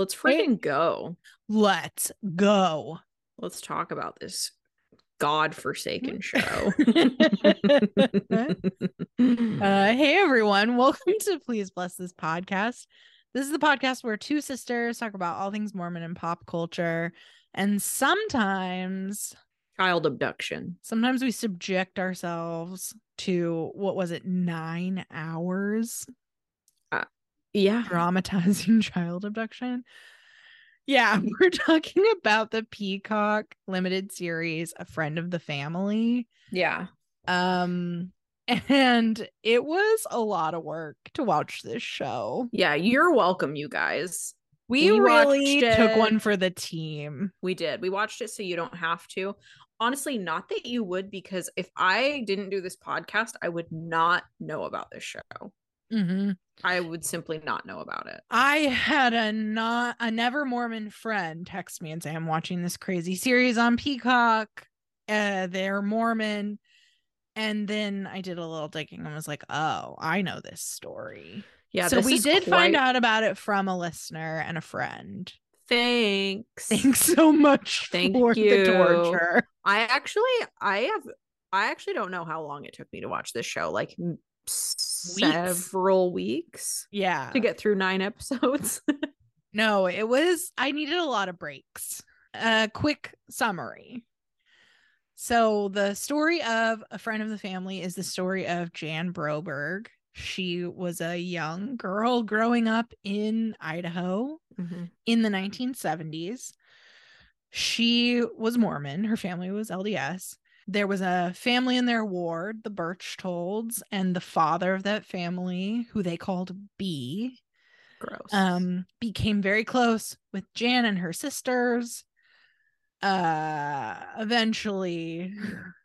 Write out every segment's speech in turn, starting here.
Let's freaking go. Let's go. Let's talk about this god-forsaken show. Uh, hey everyone, welcome to Please Bless This podcast. This is the podcast where two sisters talk about all things Mormon and pop culture, and sometimes, Child abduction. sometimes we subject ourselves to what was it, nine hours Yeah. dramatizing child abduction. Yeah, we're talking about the Peacock limited series, A Friend of the Family. Yeah. Um, and it was a lot of work to watch this show. Yeah. You're welcome, you guys. We, We really took one for the team. We did. We watched it so you don't have to. Honestly, not that you would, because if I didn't do this podcast, I would not know about this show. Mhm. I would simply not know about it. I had a not a never Mormon friend text me and say, I'm watching this crazy series on Peacock. Uh, they're Mormon. And then I did a little digging and was like, oh, I know this story. Yeah. so we did find out about it from a listener and a friend. Thanks. Thanks so much Thank for you. the torture. I actually, I have, I actually don't know how long it took me to watch this show. Like several weeks Yeah. to get through nine episodes. No, it was I needed a lot of breaks. A quick summary. So the story of a friend of the family is the story of Jan Broberg. She was a young girl growing up in Idaho mm-hmm. in the 1970s. She was Mormon. Her family was LDS. There was a family in their ward, the Berchtolds, and the father of that family, who they called B, Gross. um became very close with Jan and her sisters uh eventually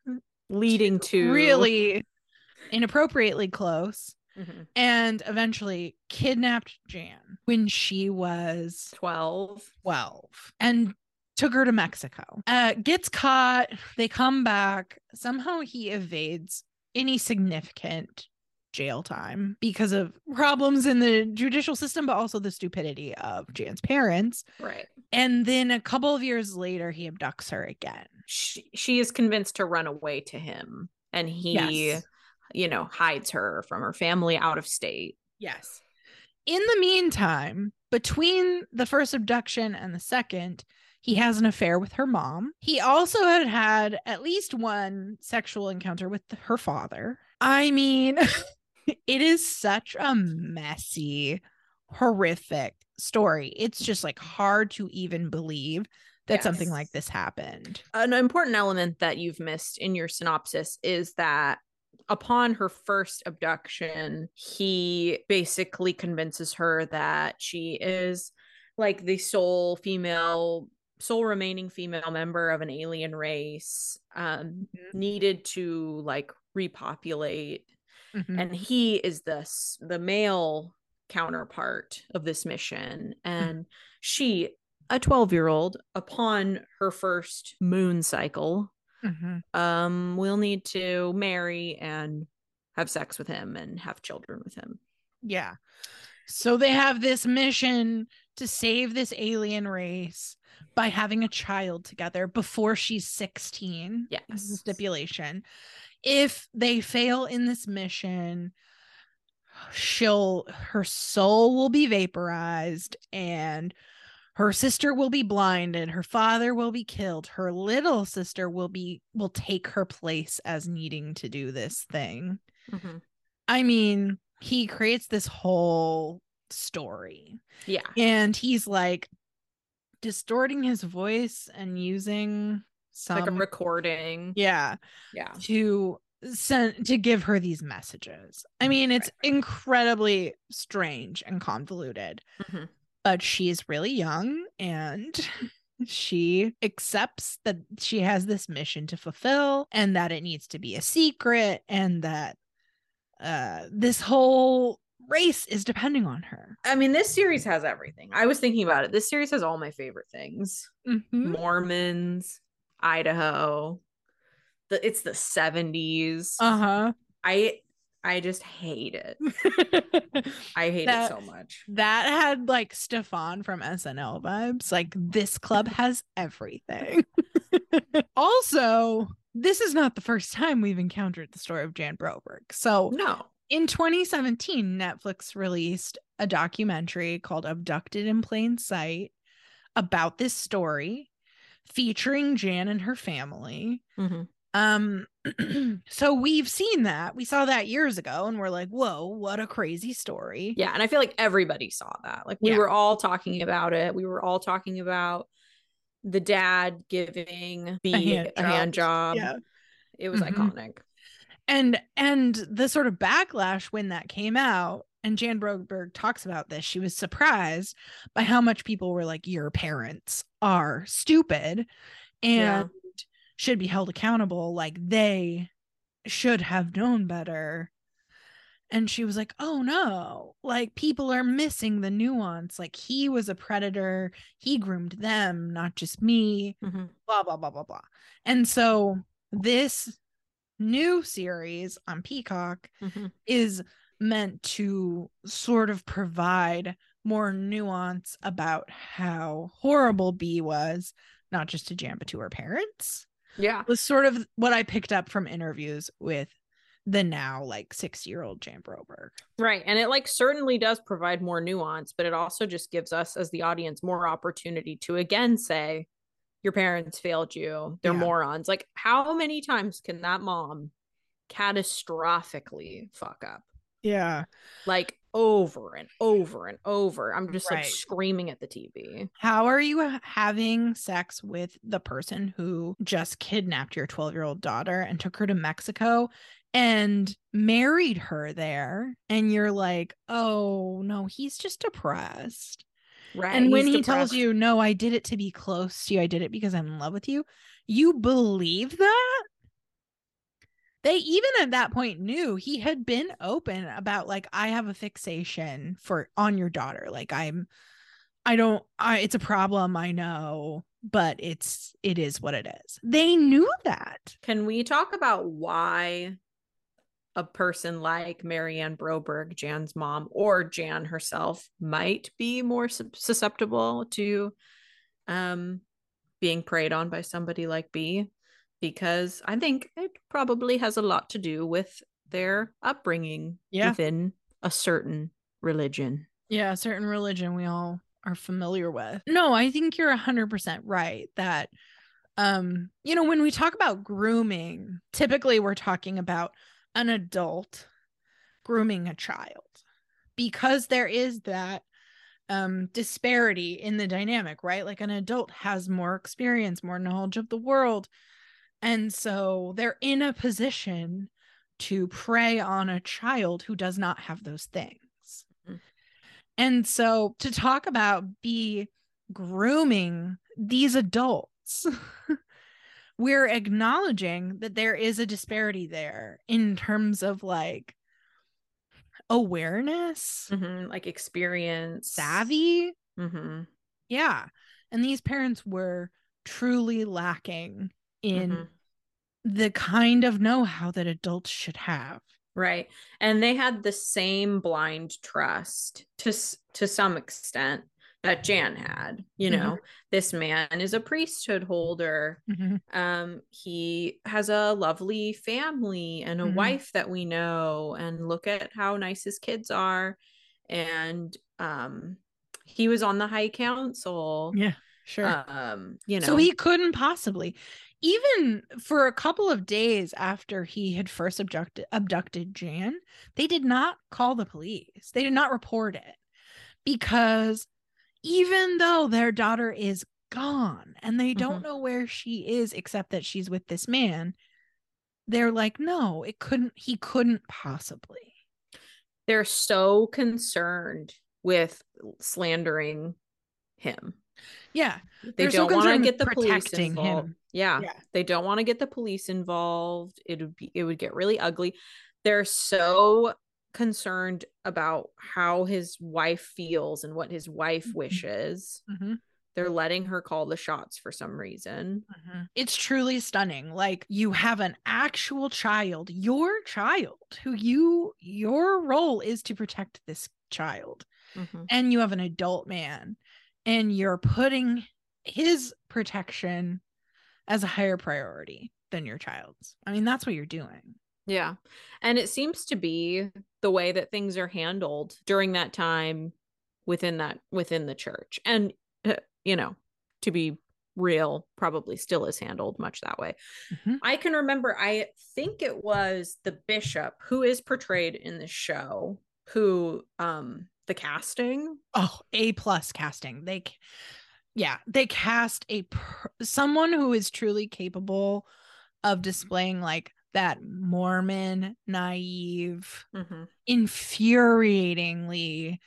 leading to really inappropriately close Mhm. and eventually kidnapped Jan when she was 12. 12 and took her to Mexico. Uh gets caught, they come back. Somehow he evades any significant jail time because of problems in the judicial system but also the stupidity of Jan's parents. Right. And then a couple of years later he abducts her again. She, she is convinced to run away to him, and he, Yes. you know, hides her from her family out of state. Yes. In the meantime, between the first abduction and the second, he has an affair with her mom. He also had had at least one sexual encounter with her father. I mean, it is such a messy, horrific story. It's just like hard to even believe that something like this happened. An important element that you've missed in your synopsis is that upon her first abduction, he basically convinces her that she is like the sole female, sole remaining female member of an alien race, um, needed to like repopulate Mhm. and he is the the male counterpart of this mission and she a 12 year old upon her first moon cycle Mhm. um will need to marry and have sex with him and have children with him Yeah. So they have this mission to save this alien race by having a child together before she's 16. This is the Yes. stipulation. If they fail in this mission, she'll her soul will be vaporized and her sister will be blinded her father will be killed her little sister will be will take her place as needing to do this thing Mhm. I mean, he creates this whole story yeah and he's like distorting his voice and using some like a recording yeah yeah to send to give her these messages. I mean, it's incredibly strange and convoluted, Mhm. but she's really young and she accepts that she has this mission to fulfill and that it needs to be a secret and that uh this whole race is depending on her. i mean this series has everything i was thinking about it this series has all my favorite things Mhm. mormons idaho the it's the 70s Uh-huh. i I just hate it. I hate That- it so much. that had like Stefon from SNL vibes. Like this club has everything. also, this is not the first time we've encountered the story of Jan Broberg. So No. In 2017, Netflix released a documentary called Abducted in Plain Sight about this story featuring Jan and her family. Mhm. Um so we've seen that. We saw that years ago and we're like, "Whoa, what a crazy story." Yeah, and I feel like everybody saw that. Like we Yeah. were all talking about it. We were all talking about the dad giving B A a hand job. job. Yeah. It was Mhm. iconic. And and the sort of backlash when that came out and jan broberg talks about this she was surprised by how much people were like your parents are stupid and Yeah. should be held accountable. Like they should have known better. And she was like oh no. Like people are missing the nuance. Like he was a predator. He groomed them not just me. Mhm. blah blah blah blah blah. And so this new series on peacock Mhm. is meant to sort of provide more nuance about how horrible b was not just to jan but to her parents Yeah. was sort of what i picked up from interviews with the now like six year old jan broberg Right. And it like certainly does provide more nuance, but it also just gives us as the audience more opportunity to again say, your parents failed you. They're Yeah. morons. Like, how many times can that mom catastrophically fuck up? yeah Like over and over and over. I'm just like screaming at the TV. How are you having sex with the person who just kidnapped your 12 year old daughter and took her to Mexico and married her there? And you're like, oh, no, he's just depressed. Right. and when He's he tells you, no, I did it to be close to you, I did it because I'm in love with you, you believe that? They even at that point knew he had been open about like I have a fixation for on your daughter. Like I'm I don't I it's a problem, I know, but it's it is what it is. They knew that. Can we talk about why a person like Marianne Broberg, Jan's mom, or Jan herself might be more susceptible to um, being preyed on by somebody like B? Because I think it probably has a lot to do with their upbringing Yeah. within a certain religion. Yeah, a certain religion we all are familiar with. No, I think you're 100% right that um you know when we talk about grooming, typically we're talking about an adult grooming a child because there is that um disparity in the dynamic, right? Like an adult has more experience, more knowledge of the world. And so they're in a position to prey on a child who does not have those things. Mhm. And so to talk about B grooming these adults, we're acknowledging that there is a disparity there in terms of like awareness, Mhm, Like experience, savvy. hmm Yeah. And these parents were truly lacking in Mhm. the kind of know-how that adults should have. Right. And they had the same blind trust to to some extent that Jan had. You Mhm. know, this man is a priesthood holder. Um he has a lovely family and a Mhm. wife that we know and look at how nice his kids are and um he was on the high council. Yeah, sure. Um you know. So he couldn't possibly, even for a couple of days after he had first abducted abducted Jan, they did not call the police. They did not report it because even though their daughter is gone and they don't Mhm. know where she is except that she's with this man, they're like, no, it couldn't. He couldn't possibly. they're so concerned with slandering him. Yeah, They They're so don't want to get the police involved. him. Yeah, Yeah. they don't want to get the police involved. It would be it would get really ugly. They're so concerned about how his wife feels and what his wife Mhm. wishes Mhm. They're letting her call the shots for some reason. Mm-hmm. It's truly stunning. Like you have an actual child, your child, who you your role is to protect this child. Mm-hmm. And you have an adult man and you're putting his protection as a higher priority than your child's. I mean, that's what you're doing. Yeah. And it seems to be the way that things are handled during that time within that within the church. And uh, you know, to be real, probably still is handled much that way. Mm-hmm. I can remember I think it was the bishop who is portrayed in the show who um the casting oh a plus casting they yeah they cast a someone who is truly capable of displaying like that mormon naive mm-hmm. infuriatingly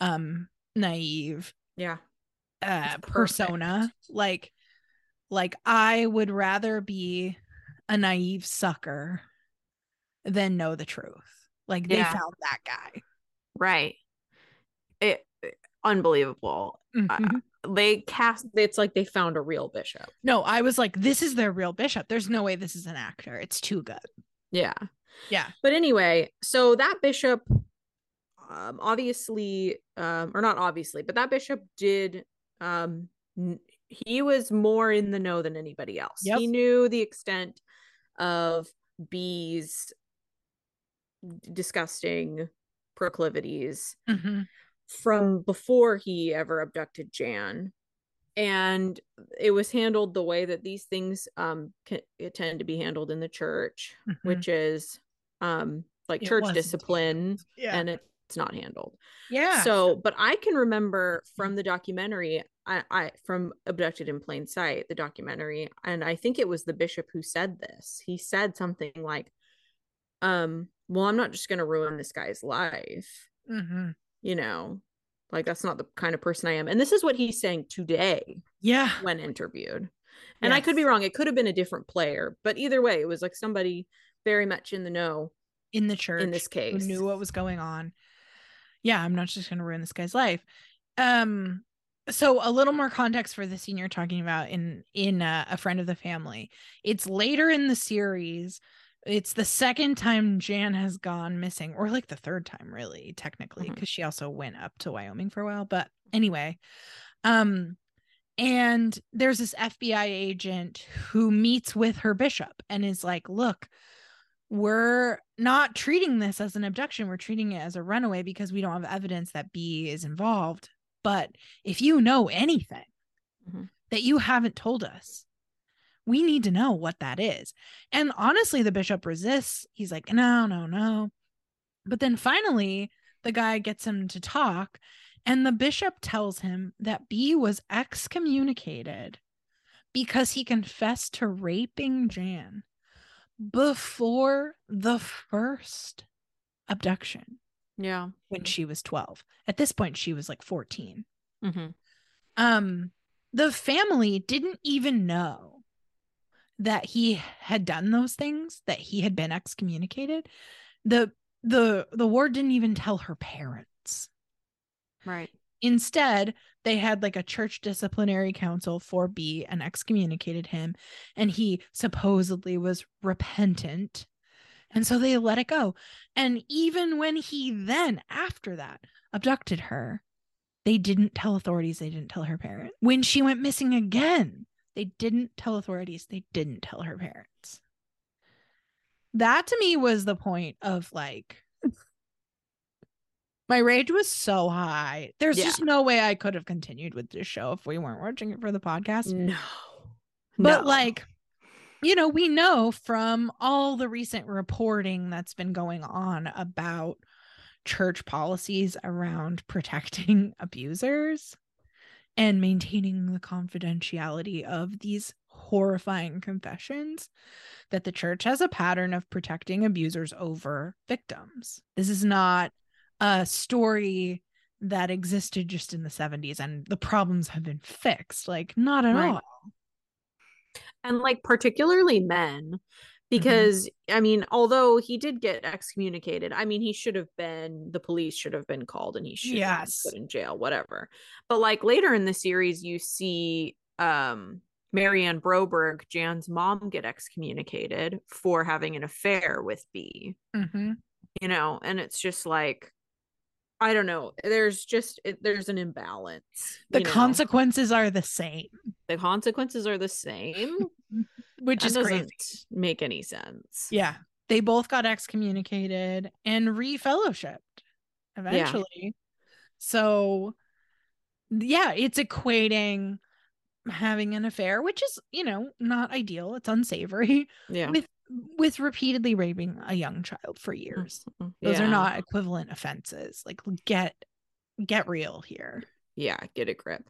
um naive yeah. Uh persona. like like i would rather be a naive sucker than know the truth. Like they yeah. found that guy. Right. It unbelievable. Mm-hmm. uh, they cast it's like they found a real bishop. No i was like this is their real bishop. There's no way this is an actor. It's too good. Yeah. Yeah. But anyway so that bishop um obviously um or not obviously but that bishop did um n- he was more in the know than anybody else. Yep. he knew the extent of B's disgusting proclivities. Mm-hmm from before he ever abducted Jan. And it was handled the way that these things um can, tend to be handled in the church, mm-hmm. which is um like it church discipline yeah. and it's not handled. Yeah. So, but I can remember from the documentary I, I from abducted in plain sight the documentary and i think it was the bishop who said this he said something like um well i'm not just going to ruin this guy's life mm-hmm you know like that's not the kind of person i am. And this is what he's saying today yeah. when interviewed. And yes. i could be wrong. It could have been a different player but either way it was like somebody very much in the know in the church in this case who knew what was going on. Yeah i'm not just going to ruin this guy's life. Um so a little more context for the scene you're talking about in in uh, a friend of the family. It's later in the series it's the second time Jan has gone missing, or like the third time, really, technically, because mm-hmm. she also went up to Wyoming for a while. But anyway, um, and there's this FBI agent who meets with her bishop and is like, look, we're not treating this as an abduction. We're treating it as a runaway because we don't have evidence that B is involved. But if you know anything mm-hmm. that you haven't told us, we need to know what that is. And honestly, the bishop resists. He's like, no, no, no. But then finally, the guy gets him to talk, and the bishop tells him that B was excommunicated because he confessed to raping Jan before the first abduction. Yeah. When she was 12. At this point, she was like 14. Mm-hmm. Um, the family didn't even know that he had done those things, that he had been excommunicated, the the the ward didn't even tell her parents. Right. Instead, they had like a church disciplinary council for B and excommunicated him, and he supposedly was repentant. And so they let it go. And even when he then, after that, abducted her, they didn't tell authorities, they didn't tell her parents. When she went missing again, they didn't tell authorities. They didn't tell her parents. That to me was the point of like, my rage was so high. There's yeah. just no way I could have continued with this show if we weren't watching it for the podcast. No. But no. like, you know, we know from all the recent reporting that's been going on about church policies around protecting abusers and maintaining the confidentiality of these horrifying confessions that the church has a pattern of protecting abusers over victims. This is not a story that existed just in the 70s and the problems have been fixed. Like, not at right. all. And like, particularly men, because I mean, although he did get excommunicated, I mean, he should have been the police should have been called and he should Yes. have been put in jail, whatever. But like later in the series, you see um Marianne Broberg, Jan's mom, get excommunicated for having an affair with B. Mhm. You know, and it's just like I don't know. There's just it, there's an imbalance. The you know? consequences are the same, the consequences are the same. Which is doesn't make any sense. Yeah. They both got excommunicated and refellowshipped eventually. Yeah. So, yeah, it's equating having an affair, which is, you know, not ideal. It's unsavory Yeah. with with repeatedly raping a young child for years. Mhm. Those Yeah. are not equivalent offenses. Like get get real here. yeah get a grip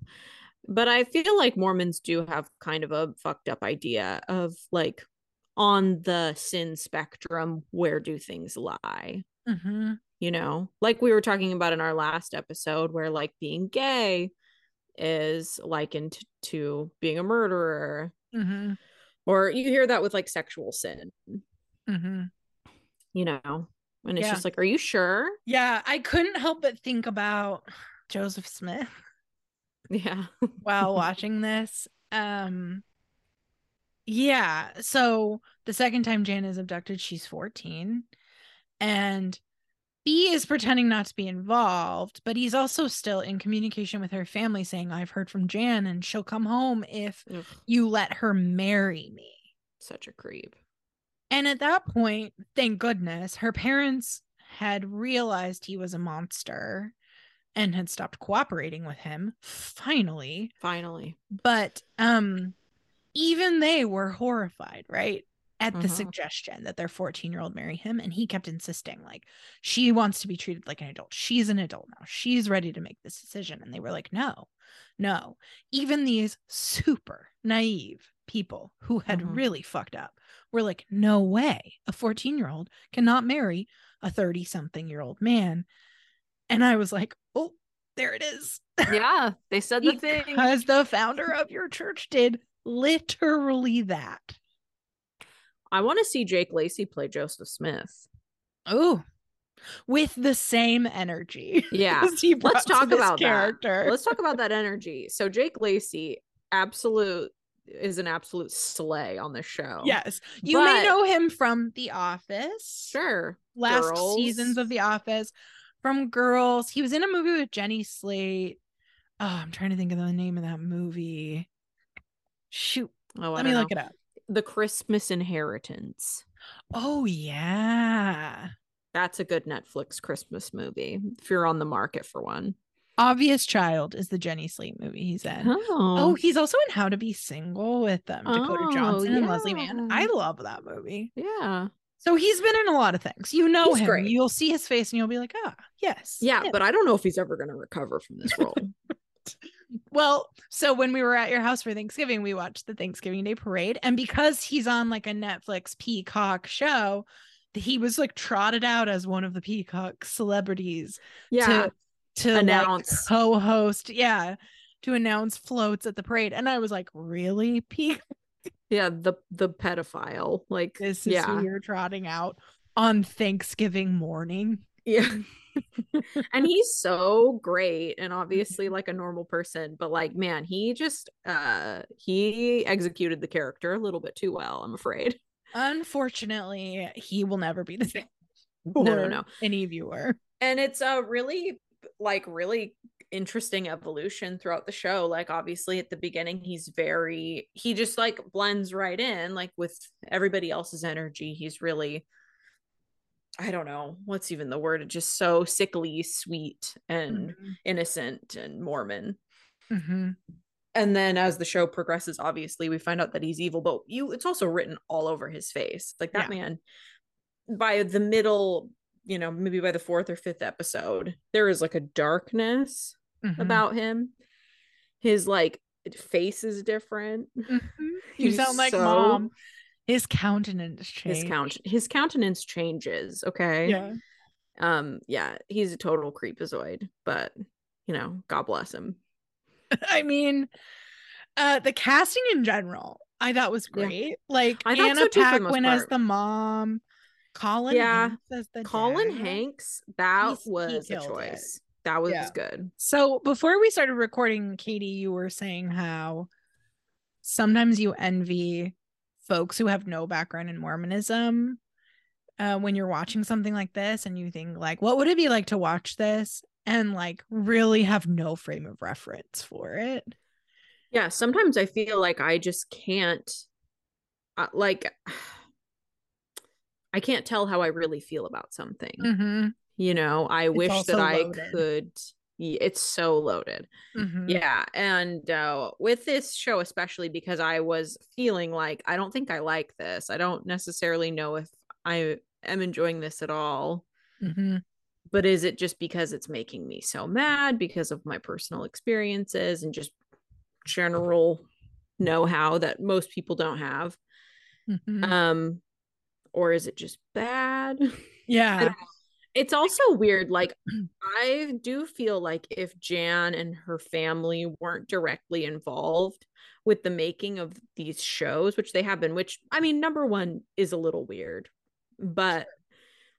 but i feel like mormons do have kind of a fucked up idea of like on the sin spectrum where do things lie Mm-hmm. you know like we were talking about in our last episode where like being gay is likened to being a murderer Mm-hmm. or you hear that with like sexual sin Mm-hmm. you know and it's Yeah. just like are you sure Yeah, I couldn't help but think about Joseph Smith yeah while watching this. Um yeah, so the second time Jan is abducted, she's 14 and B is pretending not to be involved, but he's also still in communication with her family saying I've heard from Jan and she'll come home if Ugh, you let her marry me. such a creep And at that point, thank goodness, her parents had realized he was a monster and had stopped cooperating with him finally. finally But um even they were horrified, right? At the Mhm. suggestion that their 14-year-old marry him and he kept insisting like she wants to be treated like an adult. She's an adult now. She's ready to make this decision and they were like, "No. No." Even these super naive people who had Mhm. really fucked up were like, "No way. A 14-year-old cannot marry a 30-something-year-old man." And I was like, "Oh, there it is." yeah they said the thing because the founder of your church did literally that. I want to see Jake Lacy play Joseph Smith. Oh, with the same energy. Yeah. as he brought Let's talk about that. character. Let's talk about that energy. So Jake Lacy, absolute is an absolute slay on the show. Yes, you may know him from The Office. Sure. last Girls. seasons of The Office, from Girls. He was in a movie with Jenny Slate. Oh, I'm trying to think of the name of that movie. Shoot, Oh, let me know. look it up. The Christmas Inheritance. Oh yeah. That's a good Netflix Christmas movie if you're on the market for one. Obvious Child is the Jenny Slate movie he's in. Oh, Oh, he's also in How to Be Single with um, Dakota Oh, Johnson and Leslie Mann. I love that movie. yeah. So he's been in a lot of things. You know He's him. great. You'll see his face and you'll be like, ah, yes. Yeah, him." but I don't know if he's ever going to recover from this role. well, so when we were at your house for Thanksgiving, we watched the Thanksgiving Day parade. And because he's on like a Netflix Peacock show, he was like trotted out as one of the Peacock celebrities yeah. to to Announce. like, co-host. Yeah. To announce floats at the parade. And I was like, really? Peacock? Yeah, the the pedophile. Like This is yeah. who you're trotting out on Thanksgiving morning. Yeah. and he's so great and obviously Mm-hmm. like a normal person, but like man, he just uh he executed the character a little bit too well, I'm afraid. Unfortunately, he will never be the same. No, no, no. Any viewer. And it's a really like really interesting evolution throughout the show. Like obviously at the beginning he's very he just like blends right in like with everybody else's energy. He's really I don't know what's even the word, just so sickly sweet and Mhm. innocent and Mormon. Mhm. and then as the show progresses obviously we find out that he's evil but you it's also written all over his face like that Yeah. man by the middle you know maybe by the fourth or fifth episode there is like a darkness Mhm. about him his like face is different Mhm. You sound like so- mom. His countenance changed. his count his countenance changes okay Yeah. um yeah he's a total creepazoid but you know god bless him I mean, uh the casting in general, I thought was Yeah. great. Like I Anna so too for the most Paquin as the mom, Colin Yeah. Hanks Colin dad. Hanks, that He's- was a choice. it. Choice. That was Yeah. good. So before we started recording, Katie, you were saying how sometimes you envy folks who have no background in Mormonism uh, when you're watching something like this and you think like, what would it be like to watch this and like really have no frame of reference for it? Yeah, sometimes I feel like I just can't uh, like I can't tell how I really feel about something. Mm-hmm. You know, I wish also that I loaded. could it's so loaded. Mm-hmm. Yeah, and uh with this show especially because I was feeling like I don't think I like this. I don't necessarily know if I am enjoying this at all. Mm-hmm. But is it just because it's making me so mad because of my personal experiences and just general know-how that most people don't have? Mm-hmm. Um or is it just bad? yeah. It's also weird like i do feel like if jan and her family weren't directly involved with the making of these shows which they have been which i mean number one is a little weird but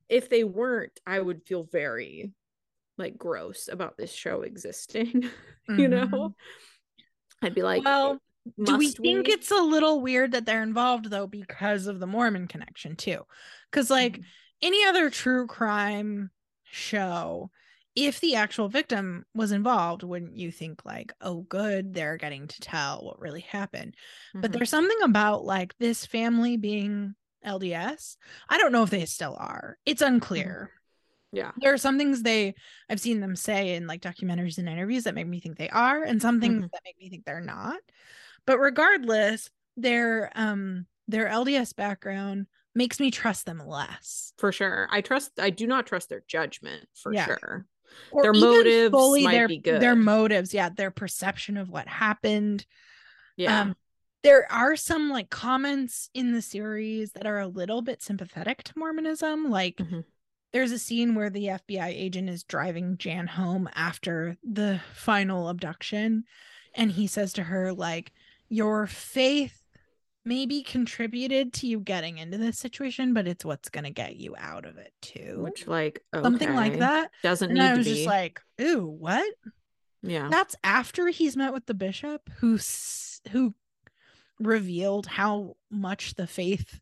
if they weren't i would feel very like gross about this show existing you Mhm. know i'd be like well, do we think it's a little weird that they're involved though because of the Mormon connection too? Because like Mhm. Any other true crime show, if the actual victim was involved, wouldn't you think like, oh, good, they're getting to tell what really happened? But Mhm. there's something about like this family being LDS. I don't know if they still are. It's unclear. yeah There are some things they I've seen them say in like documentaries and interviews that make me think they are, and some things Mhm. that make me think they're not. But regardless, their um their LDS background makes me trust them less. for sure i trust i do not trust their judgment for Yeah. sure Or Their motives might their, Their motives, yeah, their perception of what happened. yeah Um, there are some like comments in the series that are a little bit sympathetic to Mormonism. Like Mhm. there's a scene where the FBI agent is driving Jan home after the final abduction, and he says to her, like, your faith maybe contributed to you getting into this situation, but it's what's gonna get you out of it too. which like Something like that. doesn't And need I to was be just like, ooh, what? yeah That's after he's met with the bishop who who revealed how much the faith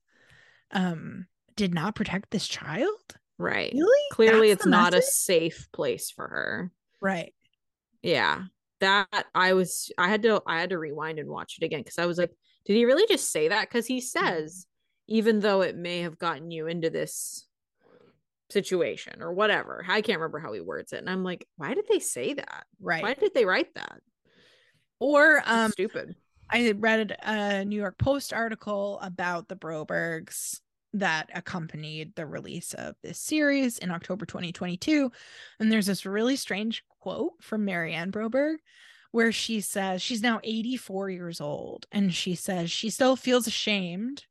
um did not protect this child. right Really? clearly That's it's not a safe place for her right. yeah that i was i had to i had to rewind and watch it again because i was like did he really just say that because he Mm-hmm. says even though it may have gotten you into this situation or whatever i can't remember how he words it and i'm like why did they say that Right. why did they write that Or um stupid I read a New York Post article about the Brobergs that accompanied the release of this series in October 2022. And there's this really strange quote from Marianne Broberg where she says she's now 84 years old and she says she still feels ashamed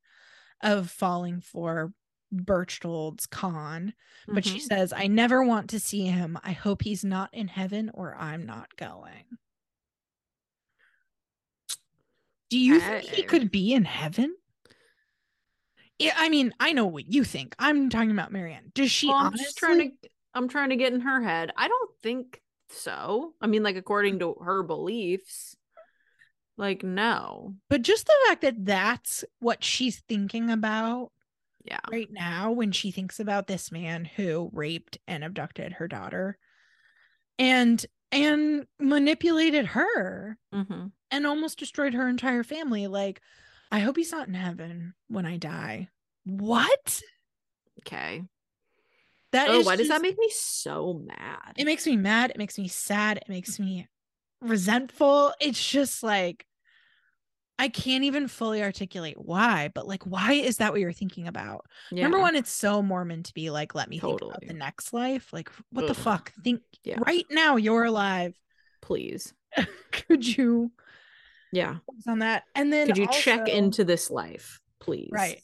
of falling for Berchtold's con, but she Mhm. says, I never want to see him. I hope he's not in heaven or I'm not going. Do you think he could be in heaven? Yeah, I mean, I know what you think. I'm talking about Marianne. Does she Well, I'm honestly? just trying to I'm trying to get in her head. I don't think so. I mean, like according to her beliefs, like no. But just the fact that that's what she's thinking about Yeah. right now when she thinks about this man who raped and abducted her daughter and and manipulated her hmm and almost destroyed her entire family like I hope he's not in heaven when I die. What? Okay. That Oh, is why does that make me so mad? it makes me mad it makes me sad it makes me resentful it's just like i can't even fully articulate why but like why is that what you're thinking about yeah. number one it's so mormon to be like let me think about the next life like what the fuck think Yeah. right now you're alive Please. could you Yeah. on that and then Could you check into this life, please? Right.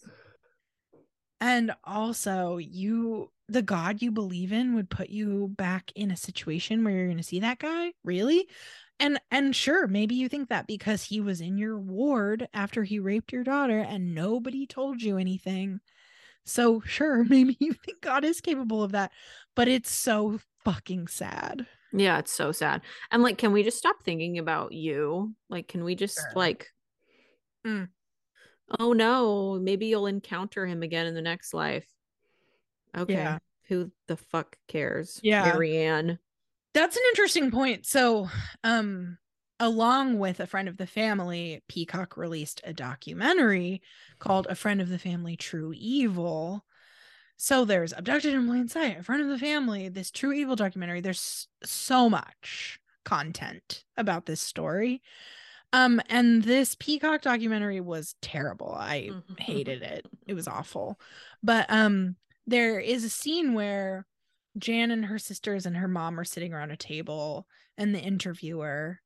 And also, you, the God you believe in, would put you back in a situation where you're going to see that guy. Really? and and sure maybe you think that because he was in your ward after he raped your daughter and nobody told you anything so sure maybe you think god is capable of that but it's so fucking sad Yeah, it's so sad. And like, can we just stop thinking about you? Like, can we just Sure. like, Mm. Oh no, maybe you'll encounter him again in the next life. Okay. Yeah. Who the fuck cares? Yeah. Marianne. That's an interesting point. So, um, along with a friend of the family, Peacock released a documentary called A Friend of the Family True Evil. So there's Abducted in Plain Sight, A Friend of the Family, this True Evil documentary. There's so much content about this story. Um, and this Peacock documentary was terrible. I Mhm. hated it. It was awful. But um there is a scene where Jan and her sisters and her mom are sitting around a table and the interviewer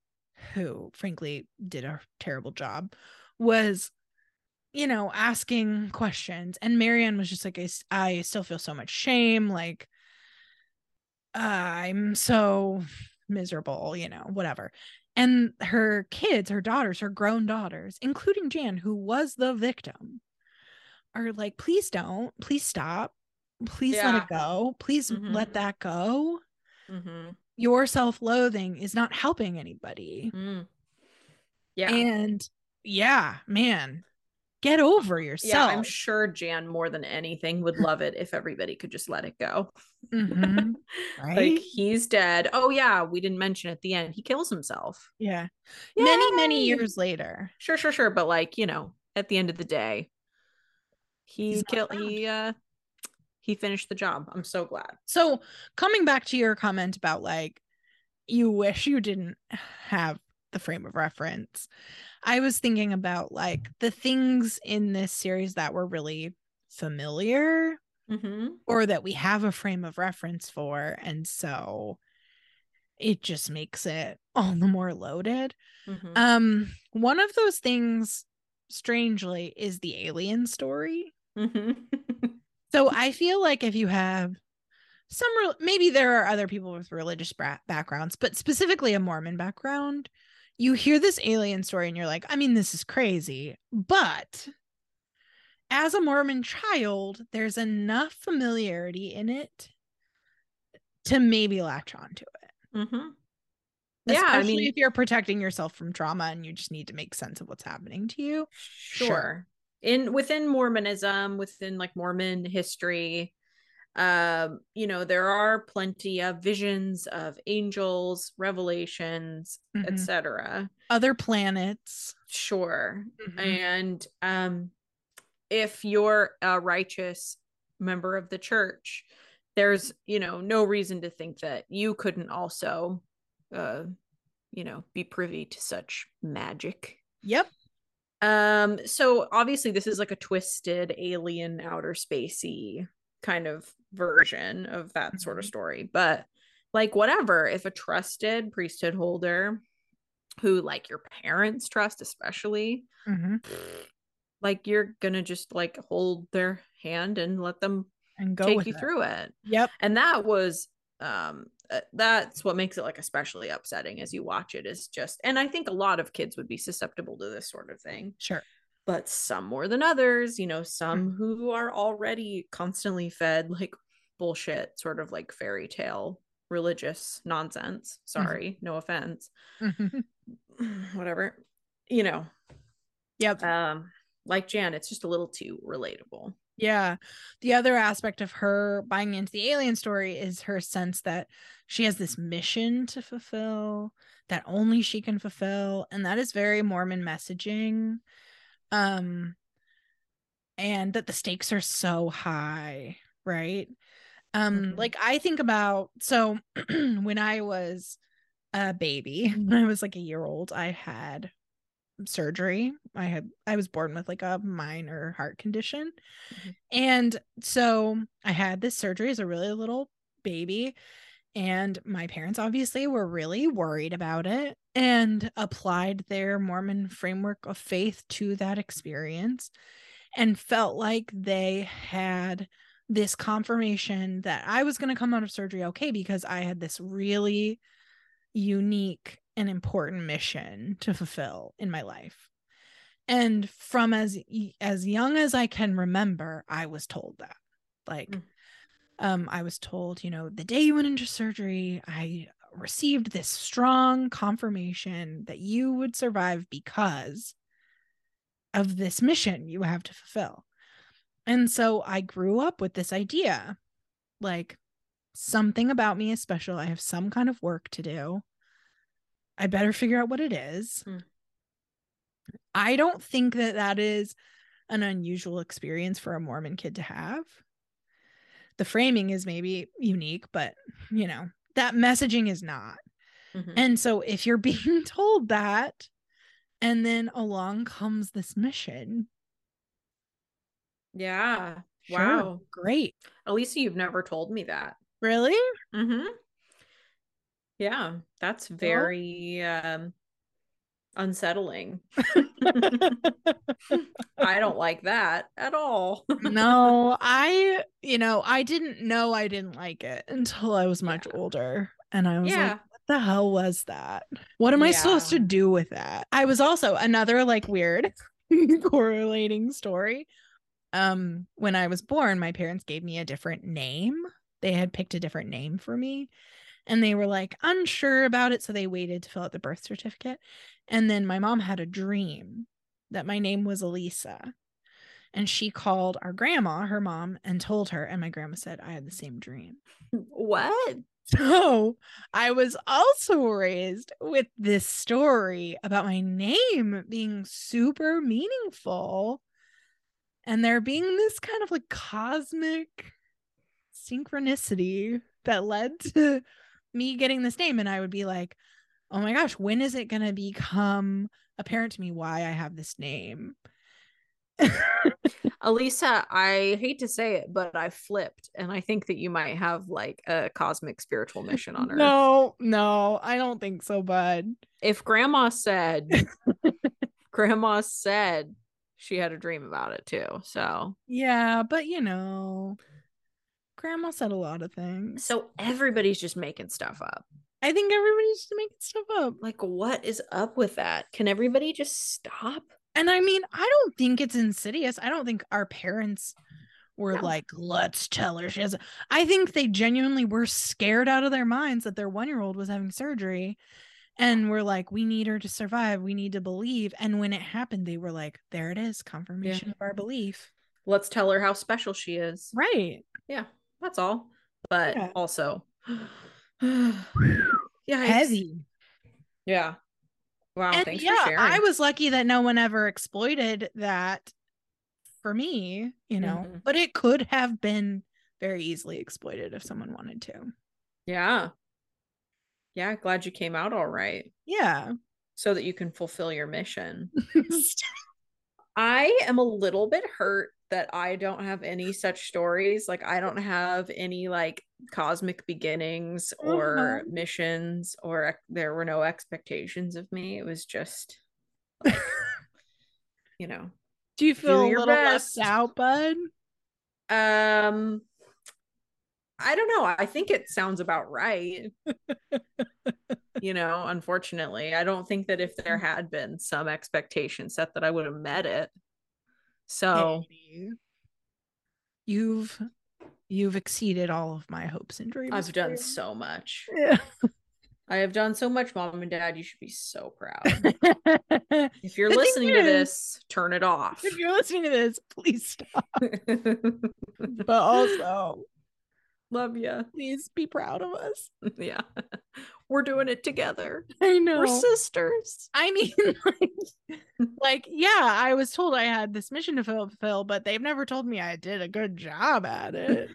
who frankly did a terrible job was you know asking questions and Marianne was just like I, I still feel so much shame like I'm so miserable you know whatever and her kids her daughters her grown daughters including Jan who was the victim are like please don't please stop please let it go please Mhm. let that go Mm-hmm. your self-loathing is not helping anybody Mm. Yeah. and yeah man get over yourself. yeah, I'm sure Jan more than anything would love it if everybody could just let it go. Mhm. right Like he's dead. Oh yeah, we didn't mention at the end. He kills himself. yeah many many years later Sure, sure, sure. But like, you know, at the end of the day, he killed he uh he finished the job. I'm so glad. so coming back to your comment about like you wish you didn't have the frame of reference i was thinking about like the things in this series that were really familiar Mm-hmm. or that we have a frame of reference for and so it just makes it all the more loaded Mm-hmm. um one of those things strangely is the alien story mm-hmm. so i feel like if you have some maybe there are other people with religious bra- backgrounds but specifically a mormon background you hear this alien story and you're like i mean this is crazy but as a mormon child there's enough familiarity in it to maybe latch onto it mm-hmm. Yeah, especially I mean, if you're protecting yourself from trauma and you just need to make sense of what's happening to you sure. Sure. In within Mormonism, within like Mormon history, um, you know, there are plenty of visions of angels, revelations, Mhm. etc. other planets Sure. Mhm. And um if you're a righteous member of the church, there's, you know, no reason to think that you couldn't also uh you know, be privy to such magic. yep Um, so obviously this is like a twisted alien outer spacey kind of version of that sort of Mhm. story. But like whatever, if a trusted priesthood holder who like your parents trust especially, Mhm. like you're gonna just like hold their hand and let them and go take you it. through it. yep And that was um uh, that's what makes it like especially upsetting as you watch it is just and I think a lot of kids would be susceptible to this sort of thing sure but some more than others you know some who are already constantly fed like bullshit sort of like fairy tale religious nonsense. Sorry no offense. Whatever you know. Yep. Um like jan it's just a little too relatable. Yeah. The other aspect of her buying into the alien story is her sense that she has this mission to fulfill that only she can fulfill and that is very Mormon messaging. Um and that the stakes are so high, right? Um Mhm. like I think about so when I was a baby, when I was like a year old, I had surgery. I had I was born with like a minor heart condition. Mhm. And so I had this surgery as a really little baby and my parents obviously were really worried about it and applied their Mormon framework of faith to that experience and felt like they had this confirmation that I was going to come out of surgery okay because I had this really unique and important mission to fulfill in my life. And from as as young as I can remember, I was told that. Like Mm. Um I was told, you know, the day you went into surgery, I received this strong confirmation that you would survive because of this mission you have to fulfill. And so I grew up with this idea like something about me is special. I have some kind of work to do. I better figure out what it is. Hmm. I don't think that that is an unusual experience for a Mormon kid to have. The framing is maybe unique, but you know, that messaging is not. Mhm. And so if you're being told that, and then along comes this mission, Yeah. sure, Wow. great. Elisa, you've never told me that. Really? Mm-hmm. Yeah, that's very um unsettling. I don't like that at all. no, I, you know, I didn't know I didn't like it until I was much Yeah. older. And I was yeah. like, what the hell was that? What am I supposed to do with that? I was also another like weird correlating story. Um, when I was born, my parents gave me a different name. They had picked a different name for me. And they were like unsure about it. So they waited to fill out the birth certificate. And then my mom had a dream that my name was Elisa. And she called our grandma, her mom, and told her. And my grandma said, I had the same dream. What? So I was also raised with this story about my name being super meaningful and there being this kind of like cosmic synchronicity that led to me getting this name. And I would be like, oh my gosh, when is it going to become apparent to me why I have this name? Elisa, I hate to say it, but I flipped and I think that you might have like a cosmic spiritual mission on Earth. No, no, I don't think so, bud. If grandma said grandma said she had a dream about it too. So Yeah, but you know, grandma said a lot of things. so everybody's just making stuff up. I think everybody's just making stuff up. Like what is up with that? Can everybody just stop? And I mean, I don't think it's insidious. I don't think our parents were No. like, let's tell her she has. I think they genuinely were scared out of their minds that their one year old was having surgery. And we're like, we need her to survive. We need to believe. And when it happened, they were like, there it is, confirmation of our belief. Let's tell her how special she is. Right. Yeah, that's all. But Yeah. also yeah, Heavy. Yeah. Wow, and thanks yeah, for sharing. I was lucky that no one ever exploited that for me, you know, Mhm. but it could have been very easily exploited if someone wanted to. Yeah. Yeah, glad you came out all right Yeah. so that you can fulfill your mission. I am a little bit hurt that I don't have any such stories. Like I don't have any like cosmic beginnings or Mhm. missions or there were no expectations of me. It was just like, you know. Do you feel a little best. left out, bud? Um I don't know. I think it sounds about right. you know, unfortunately, I don't think that if there had been some expectation set that I would have met it. So, Hey, You've you've exceeded all of my hopes and dreams. I've done so much. Yeah. I have done so much, mom and dad. You should be so proud. if If you're The listening to is- this, turn it off. If you're listening to this, please stop. But also, Love you. please be proud of us. Yeah. We're doing it together. I know. We're sisters. I mean, like, like, yeah, I was told I had this mission to fulfill, but they've never told me I did a good job at it.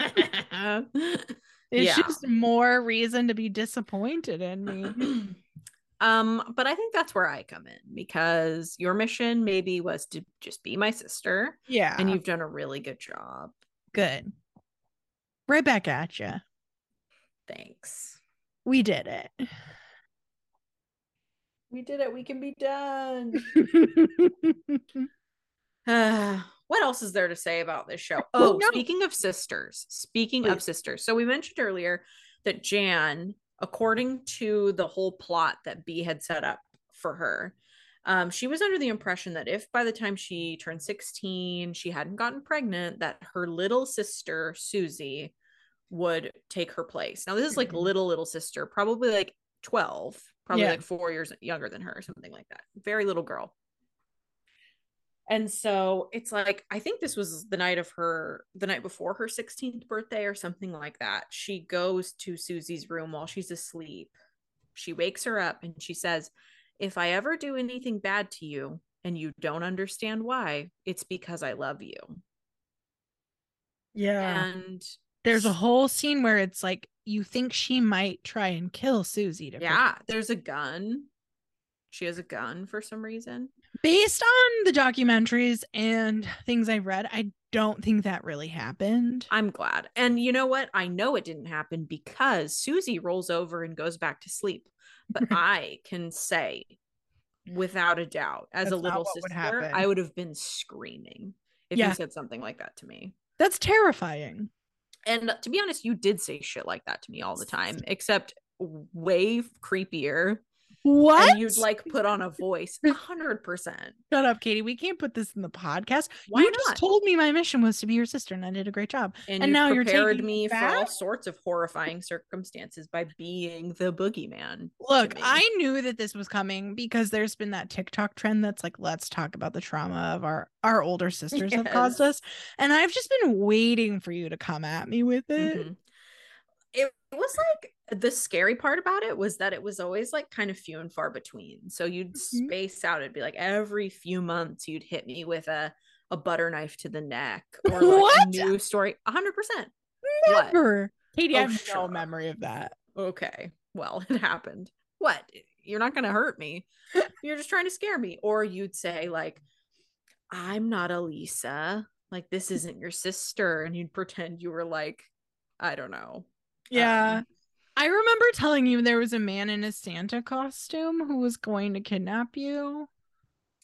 It's Yeah. just more reason to be disappointed in me. um, but I think that's where I come in because your mission maybe was to just be my sister, Yeah. and you've done a really good job. good. Right back at you. Thanks. We did it. We did it. We can be done. Uh, what else is there to say about this show? Oh, Oh, no. speaking of sisters, speaking of sisters. So we mentioned earlier that Jan according to the whole plot that B had set up for her, um, she was under the impression that if by the time she turned 16, she hadn't gotten pregnant, that her little sister, Susie, would take her place. Now, this is like Mhm. little, little sister, probably like 12, probably Yeah. like four years younger than her, or something like that. Very little girl. And so it's like, I think this was the night of her, the night before her 16th birthday or something like that. She goes to Susie's room while she's asleep. She wakes her up and she says, If I ever do anything bad to you and you don't understand why, it's because I love you. Yeah. And There's a whole scene where it's like you think she might try and kill Susie to yeah, protect- there's a gun. She has a gun for some reason. Based on the documentaries and things I've read, I don't think that really happened. I'm glad. And you know what? I know it didn't happen because Susie rolls over and goes back to sleep. But I can say without a doubt, as a That's not little what would sister. I would have been screaming if Yeah. you said something like that to me. That's terrifying. And to be honest, you did say shit like that to me all the time, except way creepier. What? And you'd like put on a voice. hundred percent. Shut up, Katie. We can't put this in the podcast. Why you not? just told me my mission was to be your sister, and I did a great job. and, and you now you're taking me it for all sorts of horrifying circumstances by being the boogeyman. Look. I knew that this was coming because there's been that TikTok trend that's like, let's talk about the trauma of our our older sisters have caused us, and I've just been waiting for you to come at me with it. Mhm. It was like the scary part about it was that it was always like kind of few and far between. So you'd Mhm. space out. It'd be like every few months you'd hit me with a a butter knife to the neck or like What? a new story. A hundred percent. What? Never, Katie. I Oh, have sure. no memory of that. Okay. Well, it happened. What? You're not gonna hurt me. You're just trying to scare me. Or you'd say, like, I'm not Elisa. Like, this isn't your sister. And you'd pretend you were like, I don't know. Yeah. Um, I remember telling you there was a man in a Santa costume who was going to kidnap you.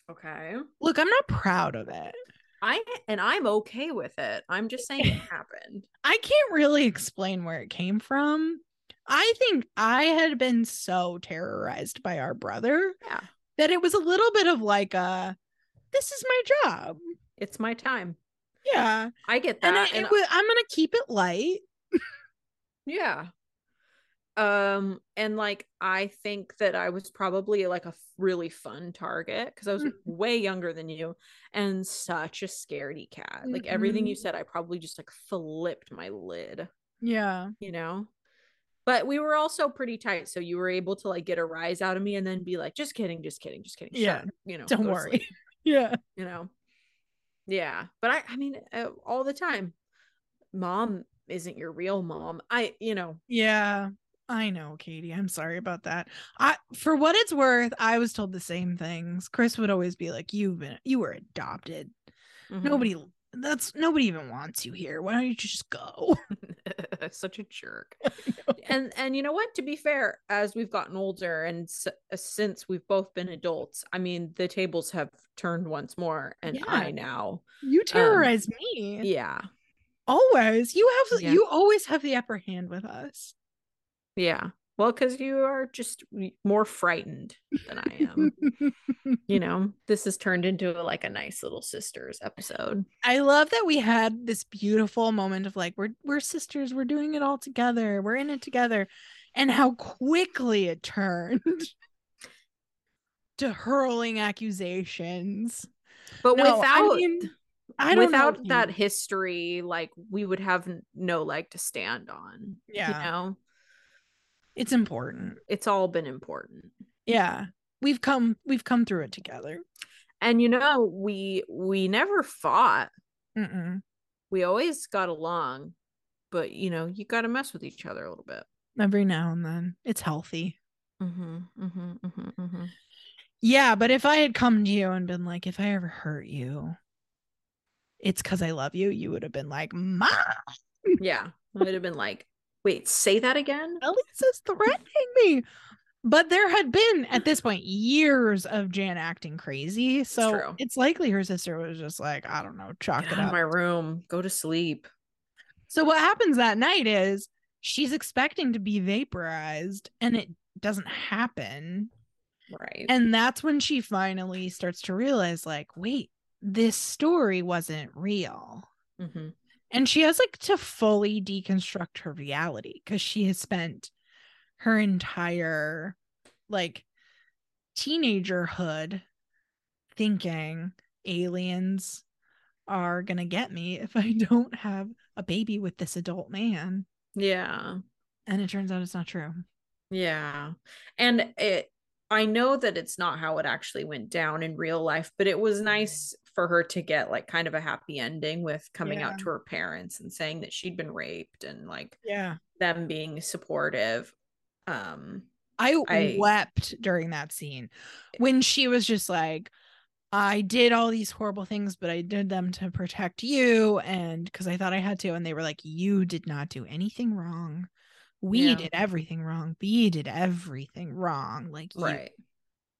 okay. Look, I'm not proud of it. I and I'm okay with it. I'm just saying it happened. I can't really explain where it came from. I think I had been so terrorized by our brother Yeah. that it was a little bit of like a this is my job. It's my time. Yeah. I get And, I, that. And, it wa- I'm going to keep it light. Yeah. Um, and like I think that I was probably like a really fun target because I was way younger than you and such a scaredy cat. Like everything you Mhm. said, I probably just like flipped my lid, Yeah. you know? But we were also pretty tight, so you were able to like get a rise out of me and then be like, just kidding, just kidding, just kidding. Yeah. up," you know, Don't worry. Yeah. you know? Yeah. But I, I mean, uh, all the time, mom isn't your real mom. I, you know, Yeah. I know, Katie. I'm sorry about that. I for what it's worth, I was told the same things. Chris would always be like, You've been you were adopted. mhm. Nobody that's nobody even wants you here. Why don't you just go? such a jerk and and you know what to be fair as we've gotten older and s- uh, since we've both been adults i mean the tables have turned once more and Yeah. i now You terrorize me. yeah Always. You have Yeah. you always have the upper hand with us. yeah well because you are just more frightened than i am you know this has turned into like a nice little sisters episode I love that we had this beautiful moment of like we're we're sisters, we're doing it all together, we're in it together, and how quickly it turned to hurling accusations. but No, without I mean, I don't know, without that Katie. history like we would have no leg to stand on Yeah. you know it's important. it's all been important Yeah. We've come we've come through it together. and you know we we never fought Mm-mm. we always got along but you know you got to mess with each other a little bit Every now and then. It's healthy. mm-hmm, mm-hmm, mm-hmm, mm-hmm. Yeah, but if I had come to you and been like, if I ever hurt you, it's because I love you, you would have been like, Ma, yeah i would have been like wait say that again Elisa's threatening me. But there had been at this point years of Jan acting crazy. So true. it's likely her sister was just like, I don't know, chalk get it up. my room go to sleep So what happens that night is she's expecting to be vaporized and it doesn't happen. Right. And that's when she finally starts to realize, like, wait, this story wasn't real. hmm And she has like to fully deconstruct her reality because she has spent her entire like teenagerhood thinking aliens are gonna get me if I don't have a baby with this adult man. Yeah. And it turns out it's not true. Yeah. And it I know that it's not how it actually went down in real life, but it was nice for her to get like kind of a happy ending with coming Yeah. out to her parents and saying that she'd been raped and like Yeah. them being supportive. Um I, I- wept during that scene when she was just like, I did all these horrible things, but I did them to protect you. And because I thought I had to. And they were like, You did not do anything wrong. We Yeah. did everything wrong. We did everything wrong. Like, you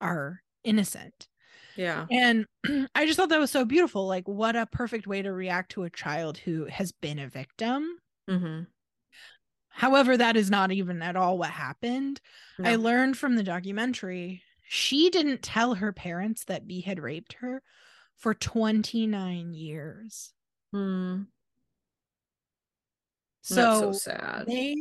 are innocent. Yeah. And I just thought that was so beautiful. Like, what a perfect way to react to a child who has been a victim. hmm However, that is not even at all what happened. I learned from the documentary she didn't tell her parents that B had raped her for 29 years. Mm, So, so sad. they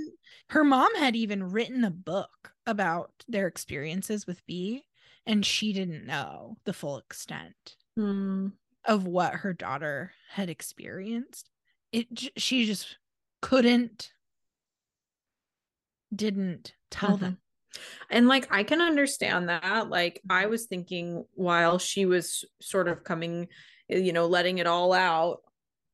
her mom had even written a book about their experiences with B and she didn't know the full extent Mm, of what her daughter had experienced. It she just couldn't didn't tell them. And like I can understand that. Like I was thinking while she was sort of coming, you know, letting it all out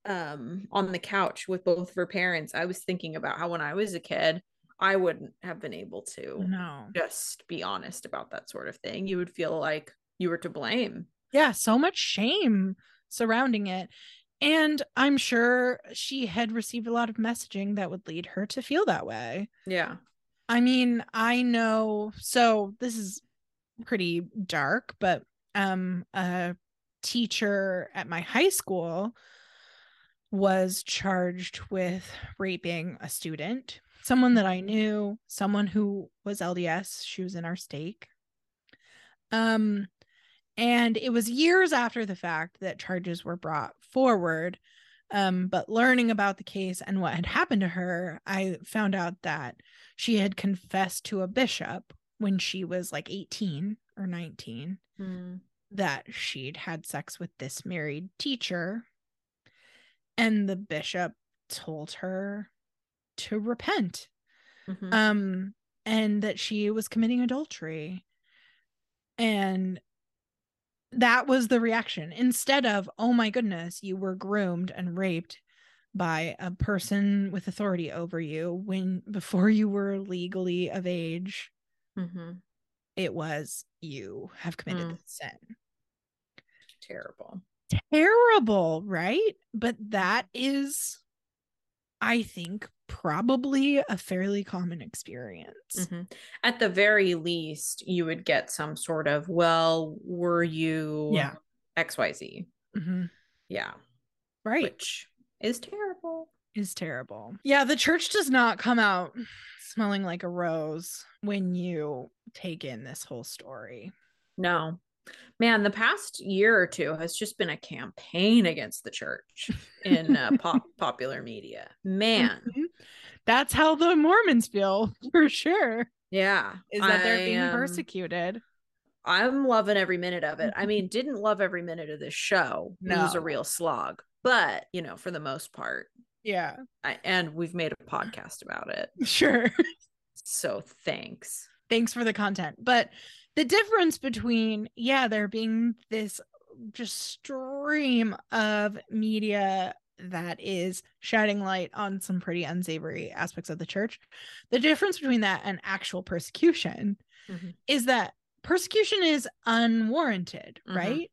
um on the couch with both of her parents, I was thinking about how when I was a kid, I wouldn't have been able to No. just be honest about that sort of thing. You would feel like you were to blame. yeah, so much shame surrounding it. And I'm sure she had received a lot of messaging that would lead her to feel that way. Yeah. I mean, I know so this is pretty dark, but um a teacher at my high school was charged with raping a student, someone that I knew, someone who was LDS, she was in our stake. Um and it was years after the fact that charges were brought forward. Um, but learning about the case and what had happened to her, I found out that she had confessed to a bishop when she was like 18 or 19 Mm, that she'd had sex with this married teacher. And the bishop told her to repent mhm. um and that she was committing adultery and that was the reaction instead of oh my goodness you were groomed and raped by a person with authority over you when before you were legally of age Mhm. it was you have committed Mm. this sin Terrible. terrible right but that is i think probably a fairly common experience Mhm. At the very least, you would get some sort of, well, were you Yeah. XYZ? Mhm. Yeah. right Which is terrible. is terrible. Yeah, the church does not come out smelling like a rose when you take in this whole story. No. Man, the past year or two has just been a campaign against the church in uh, pop popular media. Man. Mhm. That's how the Mormons feel for sure. Yeah. Is that they're being um, persecuted. I'm loving every minute of it. I mean, didn't love every minute of this show. It was a real slog. But, you know, for the most part, Yeah, I, and we've made a podcast about it. sure. So thanks. Thanks for the content. But the difference between, yeah, there being this just stream of media that is shining light on some pretty unsavory aspects of the church, the difference between that and actual persecution Mhm. is that persecution is unwarranted, Mhm. right?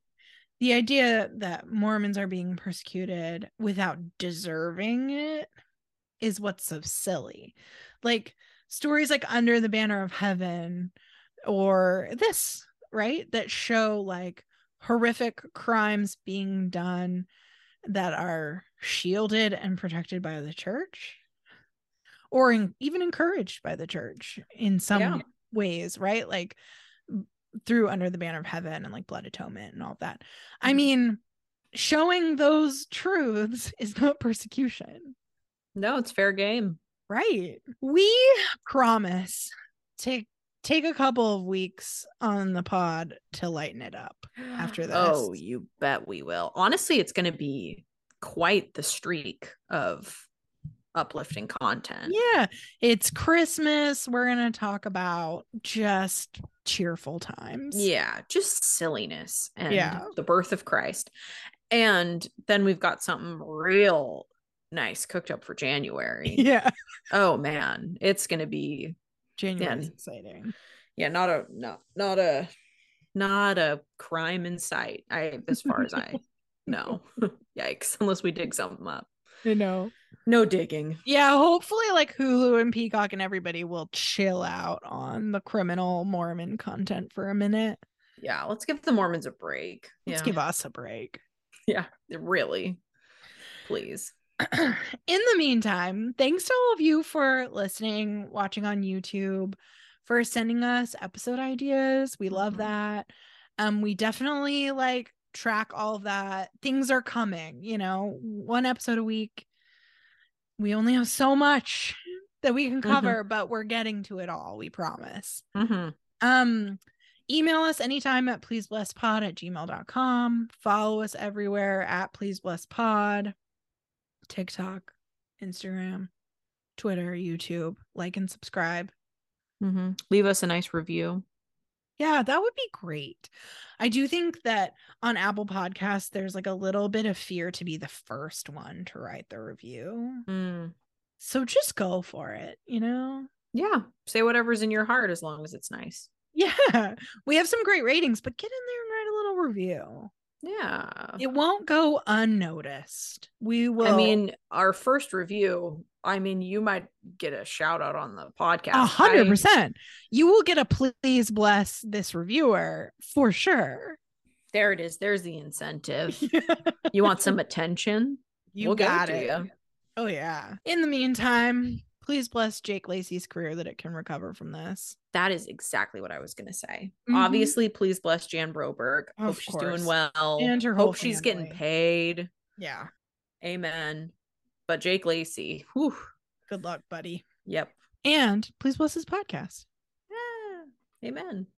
The idea that Mormons are being persecuted without deserving it is what's so silly. Like stories like Under the Banner of Heaven or this, right? That show like horrific crimes being done that are shielded and protected by the church. or in, even encouraged by the church in some Yeah. ways, right? Like through Under the Banner of Heaven and like blood atonement and all that. I Mhm. mean, showing those truths is not persecution. No, it's fair game. Right. We promise to take a couple of weeks on the pod to lighten it up. After oh, this. Oh, you bet we will. Honestly, it's going to be quite the streak of uplifting content. Yeah. It's Christmas. We're going to talk about just cheerful times. Yeah, just silliness and Yeah. the birth of Christ. And then we've got something real nice cooked up for January. Yeah. oh man, it's going to be January's Yeah. exciting. yeah, not a not not a not a crime in sight. I as far as I know. Yikes, unless we dig something up. You know. No digging. Yeah, hopefully like Hulu and Peacock and everybody will chill out on the criminal Mormon content for a minute. Yeah, let's give the Mormons a break. Let's yeah. give us a break. yeah, really. Please. in the meantime, thanks to all of you for listening, watching on YouTube, for sending us episode ideas. We love Mhm. that. Um, we definitely like track all of that. Things are coming, you know, one episode a week. We only have so much that we can Mhm. cover, but we're getting to it all, we promise. hmm Um, email us anytime at pleaseblesspod at gmail.com. Follow us everywhere at pleaseblesspod, TikTok, Instagram, Twitter, YouTube. Like and subscribe. hmm Leave us a nice review. Yeah, that would be great. I do think that on Apple Podcasts, there's like a little bit of fear to be the first one to write the review. Mm. So just go for it, you know? Yeah, say whatever's in your heart as long as it's nice. Yeah, we have some great ratings, but get in there and write a little review. Yeah. It won't go unnoticed. We will. I mean, our first review, I mean, you might get a shout out on the podcast. a hundred percent. You will get a please bless this reviewer for sure. There it is. There's the incentive. you want some attention? you We'll got it. ya. Oh yeah. In the meantime, please bless Jake Lacy's career that it can recover from this. That is exactly what I was going to say. Mhm. Obviously, please bless Jan Broberg. Hope Of she's course. doing well. And her Hope she's getting paid. Yeah. Amen. But Jake Lacey, whew, Good luck, buddy. yep. And please bless his podcast. Yeah. Amen.